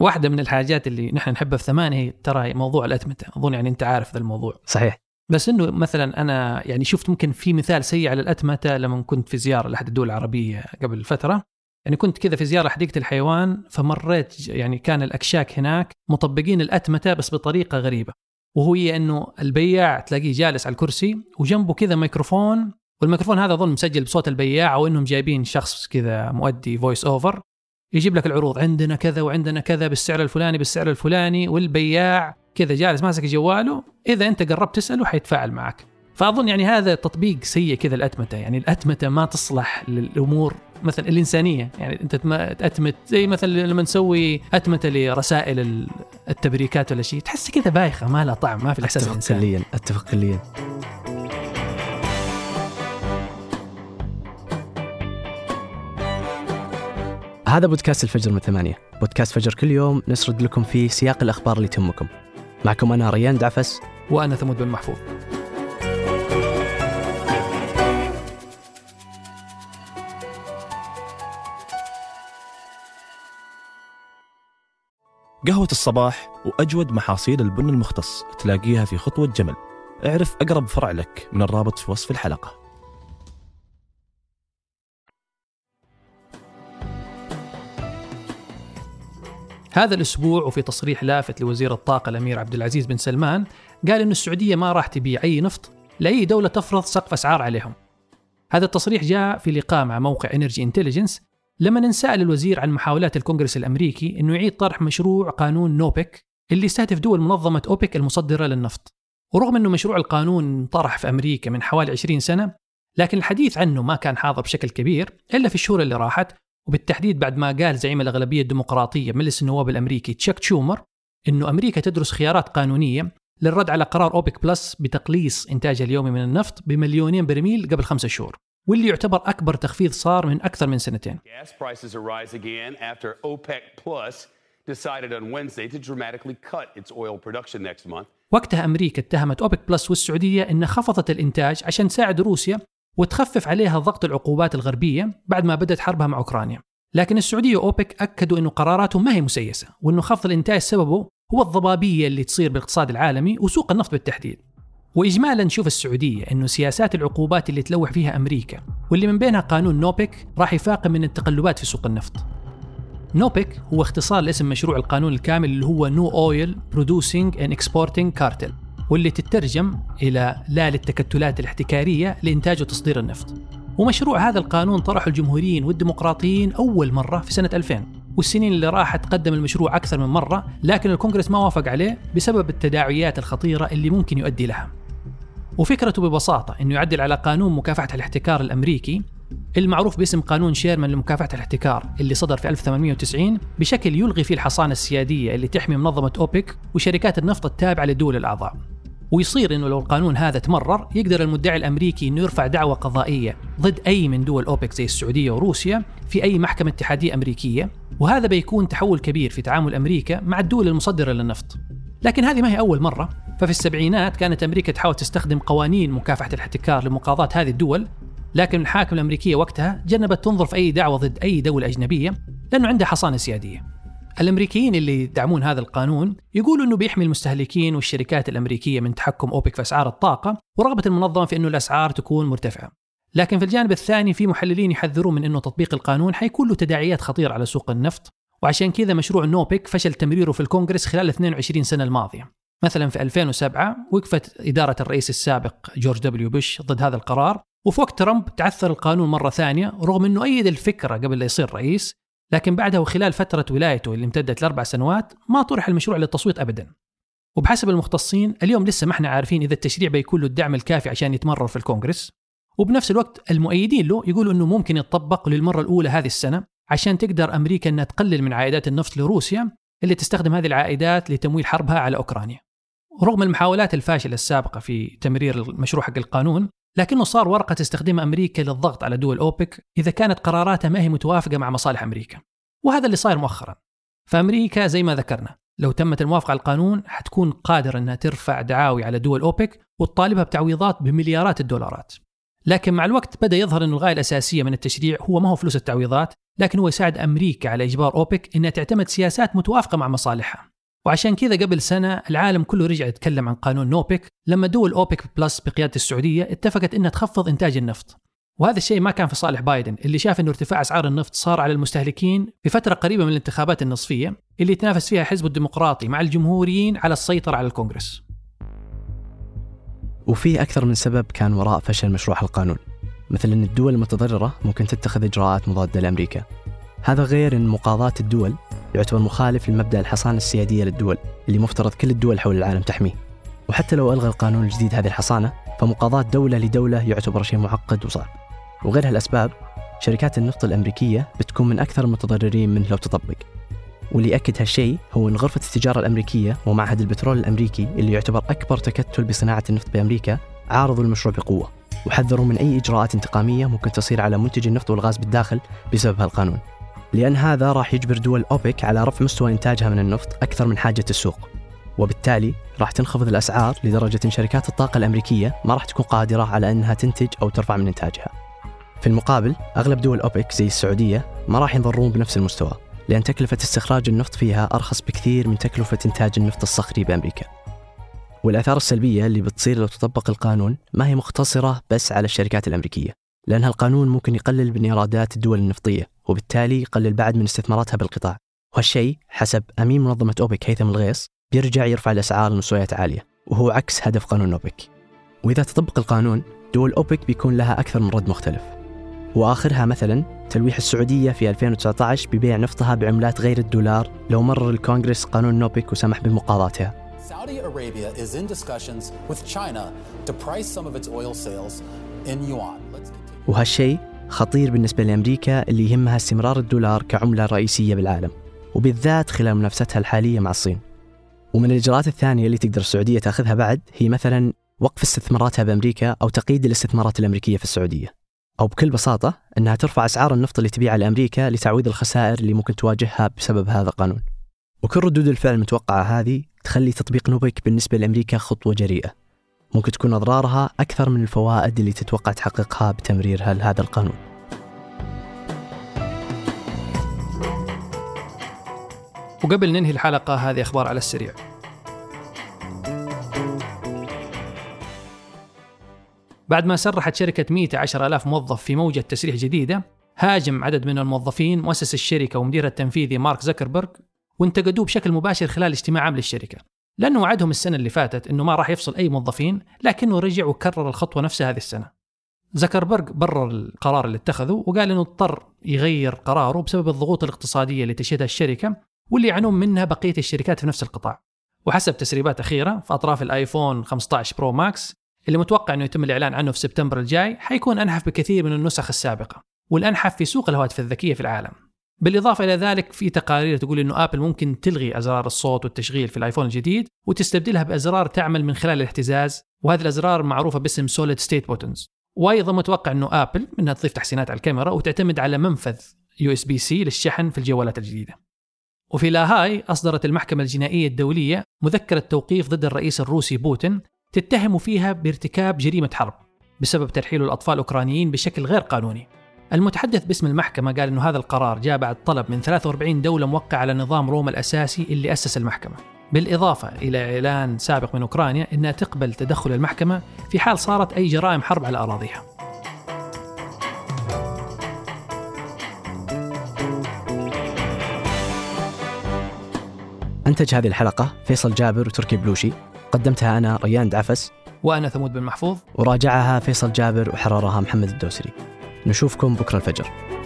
واحدة من الحاجات اللي نحن نحبها في ثمان هي ترى موضوع الأتمتة. أظن يعني أنت عارف ذا الموضوع. صحيح. بس إنه مثلا أنا يعني شفت ممكن في مثال سيء على الأتمتة لما كنت في زيارة لأحد الدول العربية قبل فترة. يعني كنت كذا في زيارة حديقه الحيوان فمريت يعني كان الأكشاك هناك مطبقين الأتمتة بس بطريقة غريبة. وهي إنه البياع تلاقيه جالس على الكرسي وجنبه كذا ميكروفون والميكروفون هذا أظن مسجل بصوت البياع أو إنهم جايبين شخص كذا مؤدي voice over يجيب لك العروض. عندنا كذا وعندنا كذا بالسعر الفلاني بالسعر الفلاني والبياع كذا. جالس ماسك جواله. إذا أنت قربت تسأله حيتفاعل معك. فأظن يعني هذا تطبيق سيء كذا الأتمتة. يعني الأتمتة ما تصلح للأمور مثلا الإنسانية. يعني أنت تأتمت زي مثلا لما نسوي أتمتة لرسائل التبريكات ولا شيء تحس كذا بايخة ما لها طعم ما في الإحساس أتفق. كليا أتفق كليا. هذا بودكاست الفجر من ثمانية. بودكاست فجر كل يوم نسرد لكم فيه سياق الأخبار اللي تهمكم. معكم أنا ريان دعفس. وأنا ثمود بن محفوظ. قهوة الصباح وأجود محاصيل البن المختص تلاقيها في خطوة جمل. اعرف أقرب فرع لك من الرابط في وصف الحلقة. هذا الأسبوع وفي تصريح لافت لوزير الطاقة الأمير عبد العزيز بن سلمان قال أن السعودية ما راح تبيع أي نفط لأي دولة تفرض سقف أسعار عليهم. هذا التصريح جاء في لقاء مع موقع Energy Intelligence لما نسأل الوزير عن محاولات الكونغرس الأمريكي أنه يعيد طرح مشروع قانون نوبك اللي يستهدف دول منظمة أوبك المصدرة للنفط. ورغم أنه مشروع القانون طرح في أمريكا من حوالي 20 سنة لكن الحديث عنه ما كان حاضر بشكل كبير إلا في الشهور اللي راحت وبالتحديد بعد ما قال زعيم الأغلبية الديمقراطية مجلس النواب الأمريكي تشاك تشومر أنه أمريكا تدرس خيارات قانونية للرد على قرار أوبك بلس بتقليص إنتاجها اليومي من النفط بمليونين برميل قبل خمسة شهور واللي يعتبر أكبر تخفيض صار من أكثر من سنتين. وقتها أمريكا اتهمت أوبك بلس والسعودية أنها خفضت الإنتاج عشان تساعد روسيا وتخفف عليها ضغط العقوبات الغربية بعد ما بدأت حربها مع أوكرانيا. لكن السعودية وأوبك أكدوا أنه قراراتهم ما هي مسيسة وأنه خفض الإنتاج سببه هو الضبابية اللي تصير بالاقتصاد العالمي وسوق النفط بالتحديد. واجمالا نشوف السعودية إنه سياسات العقوبات اللي تلوح فيها أمريكا واللي من بينها قانون نوبك راح يفاقم من التقلبات في سوق النفط. نوبك هو اختصار لاسم مشروع القانون الكامل اللي هو No Oil Producing and Exporting Cartels واللي تترجم إلى لا للتكتلات الاحتكارية لإنتاج وتصدير النفط. ومشروع هذا القانون طرحه الجمهوريين والديمقراطيين أول مرة في سنة 2000 والسنين اللي راحت قدم المشروع أكثر من مرة لكن الكونغرس ما وافق عليه بسبب التداعيات الخطيرة اللي ممكن يؤدي لها. وفكرته ببساطة أنه يعدل على قانون مكافحة الاحتكار الأمريكي المعروف باسم قانون شيرمان لمكافحة الاحتكار اللي صدر في 1890 بشكل يلغي فيه الحصانة السيادية اللي تحمي منظمة أوبك وشركات النفط التابعة للدول الأعضاء ويصير إنه لو القانون هذا تمرر يقدر المدعي الأمريكي إنه يرفع دعوى قضائية ضد أي من دول أوبك زي السعودية وروسيا في أي محكمة اتحادية أمريكية وهذا بيكون تحول كبير في تعامل أمريكا مع الدول المصدرة للنفط لكن هذه ما هي أول مرة ففي السبعينات كانت أمريكا تحاول تستخدم قوانين مكافحة الاحتكار لمقاضاة هذه الدول لكن الحاكم الأمريكية وقتها جنبت تنظر في أي دعوة ضد أي دولة أجنبية لأنه عندها حصانة سيادية. الأمريكيين اللي يدعمون هذا القانون يقولوا إنه بيحمي المستهلكين والشركات الأمريكية من تحكم أوبك في أسعار الطاقة ورغبة المنظمة في إنه الأسعار تكون مرتفعة. لكن في الجانب الثاني في محللين يحذرون من إنه تطبيق القانون حيكون له تداعيات خطيرة على سوق النفط وعشان كذا مشروع نوبك فشل تمريره في الكونغرس خلال 22 سنة الماضية. مثلا في 2007 وقفت إدارة الرئيس السابق جورج دبليو بوش ضد هذا القرار وفي وقت ترامب تعثر القانون مرة ثانية رغم أنه أيد الفكرة قبل لا يصير رئيس لكن بعدها وخلال فترة ولايته اللي امتدت لأربع سنوات ما طرح المشروع للتصويت أبدا. وبحسب المختصين اليوم لسه ما إحنا عارفين إذا التشريع بيكون له الدعم الكافي عشان يتمرر في الكونغرس. وبنفس الوقت المؤيدين له يقولوا أنه ممكن يتطبق للمرة الأولى هذه السنة عشان تقدر أمريكا أنها تقلل من عائدات النفط لروسيا اللي تستخدم هذه العائدات لتمويل حربها على أوكرانيا. رغم المحاولات الفاشلة السابقة في تمرير المشروع حق القانون لكنه صار ورقة تستخدمها أمريكا للضغط على دول أوبك إذا كانت قراراتها ما هي متوافقة مع مصالح أمريكا. وهذا اللي صاير مؤخرا. فأمريكا زي ما ذكرنا لو تمت الموافقة على القانون حتكون قادرة أنها ترفع دعاوي على دول أوبك وتطالبها بتعويضات بمليارات الدولارات. لكن مع الوقت بدأ يظهر أن الغاية الأساسية من التشريع هو ما هو فلوس التعويضات لكن هو يساعد أمريكا على إجبار أوبك إنها تعتمد سياسات متوافقة مع مصالحها. وعشان كذا قبل سنة العالم كله رجع يتكلم عن قانون نوبك لما دول أوبك بلس بقيادة السعودية اتفقت أنها تخفض إنتاج النفط. وهذا الشيء ما كان في صالح بايدن اللي شاف أنه ارتفاع أسعار النفط صار على المستهلكين في فترة قريبة من الانتخابات النصفية اللي تنافس فيها حزب الديمقراطي مع الجمهوريين على السيطرة على الكونغرس. وفي أكثر من سبب كان وراء فشل مشروع القانون مثل أن الدول المتضررة ممكن تتخذ إجراءات مضادة لأمريكا. هذا غير أن مقاضاة الدول يعتبر مخالف لمبدأ الحصانة السيادية للدول اللي مفترض كل الدول حول العالم تحميه. وحتى لو ألغى القانون الجديد هذه الحصانة فمقاضاة دولة لدولة يعتبر شيء معقد وصعب. وغير هالأسباب شركات النفط الأمريكية بتكون من أكثر المتضررين منه لو تطبق. واللي يأكد هالشيء هو أن غرفة التجارة الأمريكية ومعهد البترول الأمريكي اللي يعتبر أكبر تكتل بصناعة النفط بأمريكا عارضوا المشروع بقوة وحذروا من أي إجراءات انتقامية ممكن تصير على منتج النفط والغاز بالداخل بسبب هالقانون. لأن هذا راح يجبر دول أوبك على رفع مستوى إنتاجها من النفط أكثر من حاجة السوق. وبالتالي راح تنخفض الأسعار لدرجة أن شركات الطاقة الأمريكية ما راح تكون قادرة على أنها تنتج أو ترفع من إنتاجها. في المقابل أغلب دول أوبك زي السعودية ما راح ينضرون بنفس المستوى لأن تكلفة استخراج النفط فيها أرخص بكثير من تكلفة إنتاج النفط الصخري بأمريكا. والآثار السلبية اللي بتصير لو تطبق القانون ما هي مقتصرة بس على الشركات الأمريكية. لأن هالقانون ممكن يقلل من إيرادات الدول النفطية وبالتالي يقلل بعد من استثماراتها بالقطاع. وهالشيء حسب أمين منظمة أوبك هيثم الغيص بيرجع يرفع الأسعار لمستويات عالية وهو عكس هدف قانون أوبك. وإذا تطبق القانون دول أوبك بيكون لها أكثر من رد مختلف. وآخرها مثلا تلويح السعودية في 2019 ببيع نفطها بعملات غير الدولار لو مرر الكونغرس قانون نوبك وسمح بمقاضاتها. Saudi Arabia is in discussions with China to price some of its oil sales in yuan. وهالشيء خطير بالنسبة لأمريكا اللي يهمها استمرار الدولار كعملة رئيسية بالعالم وبالذات خلال منافستها الحالية مع الصين. ومن الإجراءات الثانية اللي تقدر السعودية تأخذها بعد هي مثلا وقف استثماراتها بأمريكا أو تقييد الاستثمارات الأمريكية في السعودية. أو بكل بساطة أنها ترفع أسعار النفط اللي تبيعها لأمريكا لتعويض الخسائر اللي ممكن تواجهها بسبب هذا القانون. وكل ردود الفعل المتوقعة هذه تخلي تطبيق نوبك بالنسبة لأمريكا خطوة جريئة. ممكن تكون أضرارها أكثر من الفوائد اللي تتوقع تحققها بتمريرها لهذا القانون. وقبل ننهي الحلقة هذه أخبار على السريع. بعد ما سرحت شركة ميتا عشر ألاف موظف في موجة تسريح جديدة هاجم عدد من الموظفين مؤسس الشركة ومديرها التنفيذي مارك زكربرج وانتقدوه بشكل مباشر خلال اجتماع عام للشركة لأنه وعدهم السنة اللي فاتت أنه ما راح يفصل أي موظفين لكنه رجع وكرر الخطوة نفسها هذه السنة زكربرج برر القرار اللي اتخذه وقال إنه اضطر يغير قراره بسبب الضغوط الاقتصادية اللي تشهدها الشركة واللي يعانون منها بقية الشركات في نفس القطاع. وحسب تسريبات أخيرة في أطراف الآيفون 15 Pro Max اللي متوقع إنه يتم الإعلان عنه في سبتمبر الجاي حيكون أنحف بكثير من النسخ السابقة والأنحف في سوق الهواتف الذكية في العالم. بالإضافة إلى ذلك في تقارير تقول إنه آبل ممكن تلغي أزرار الصوت والتشغيل في الآيفون الجديد وتستبدلها بأزرار تعمل من خلال الاهتزاز وهذه الأزرار معروفة باسم solid state buttons وأيضا متوقع إنه آبل إنها تضيف تحسينات على الكاميرا وتعتمد على منفذ USB-C للشحن في الجوالات الجديدة. وفي لاهاي أصدرت المحكمة الجنائية الدولية مذكرة توقيف ضد الرئيس الروسي بوتين تتهم فيها بارتكاب جريمة حرب بسبب ترحيل الأطفال الأوكرانيين بشكل غير قانوني. المتحدث باسم المحكمة قال أنه هذا القرار جاء بعد طلب من 43 دولة موقع على نظام روما الأساسي اللي أسس المحكمة. بالإضافة إلى إعلان سابق من أوكرانيا أنها تقبل تدخل المحكمة في حال صارت أي جرائم حرب على أراضيها. أنتج هذه الحلقة فيصل جابر وتركي بلوشي. قدمتها أنا ريان دعفس وأنا ثمود بن محفوظ. وراجعها فيصل جابر وحررها محمد الدوسري. نشوفكم بكرة الفجر.